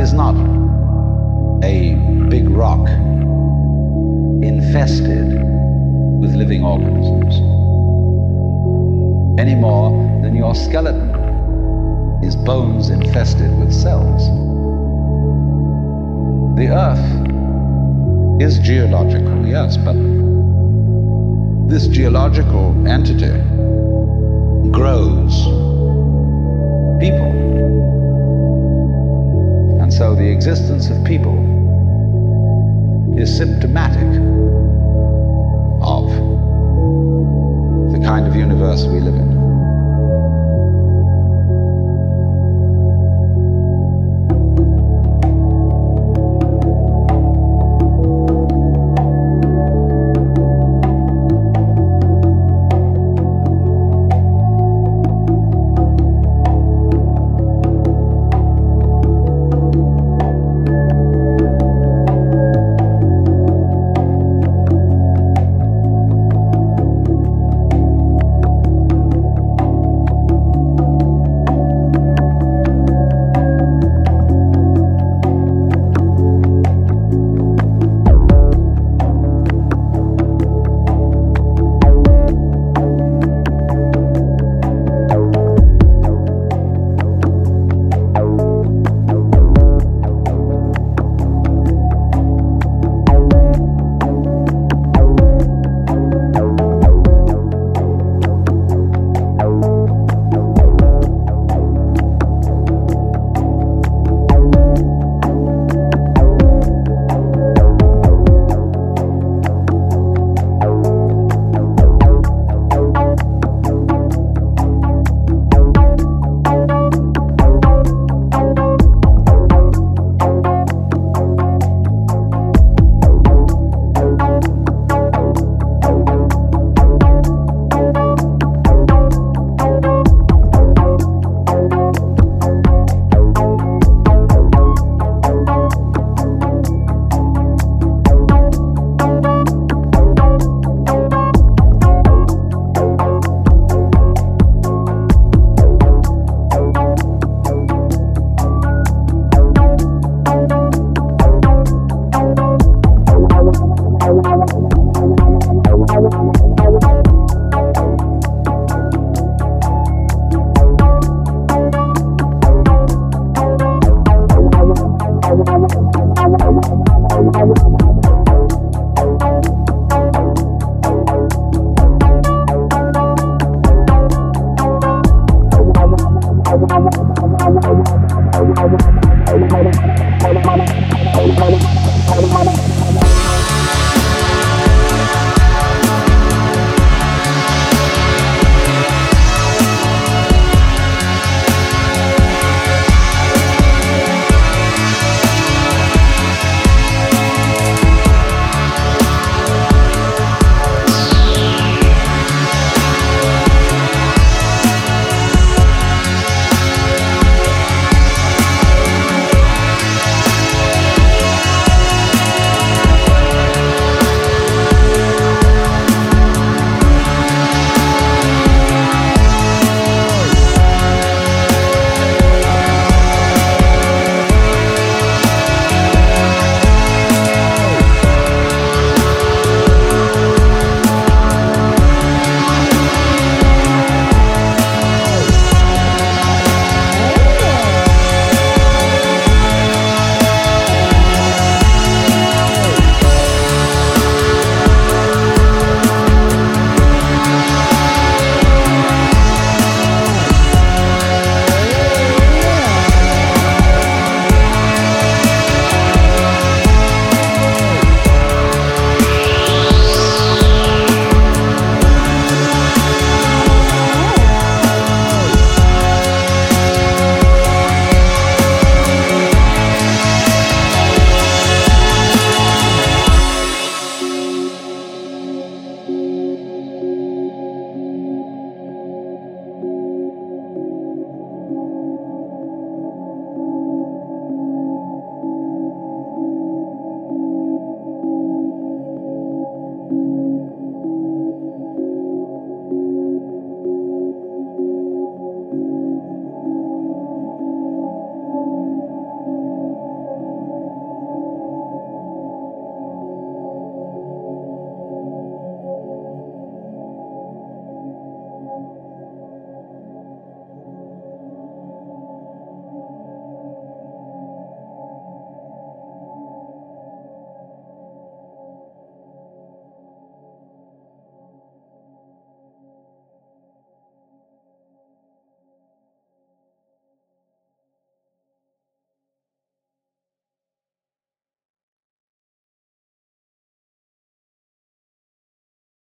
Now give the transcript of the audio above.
is not a big rock infested with living organisms any more than your skeleton is bones infested with cells. The earth is geological, yes, but this geological entity grows people. And so the existence of people is symptomatic of the kind of universe we live in.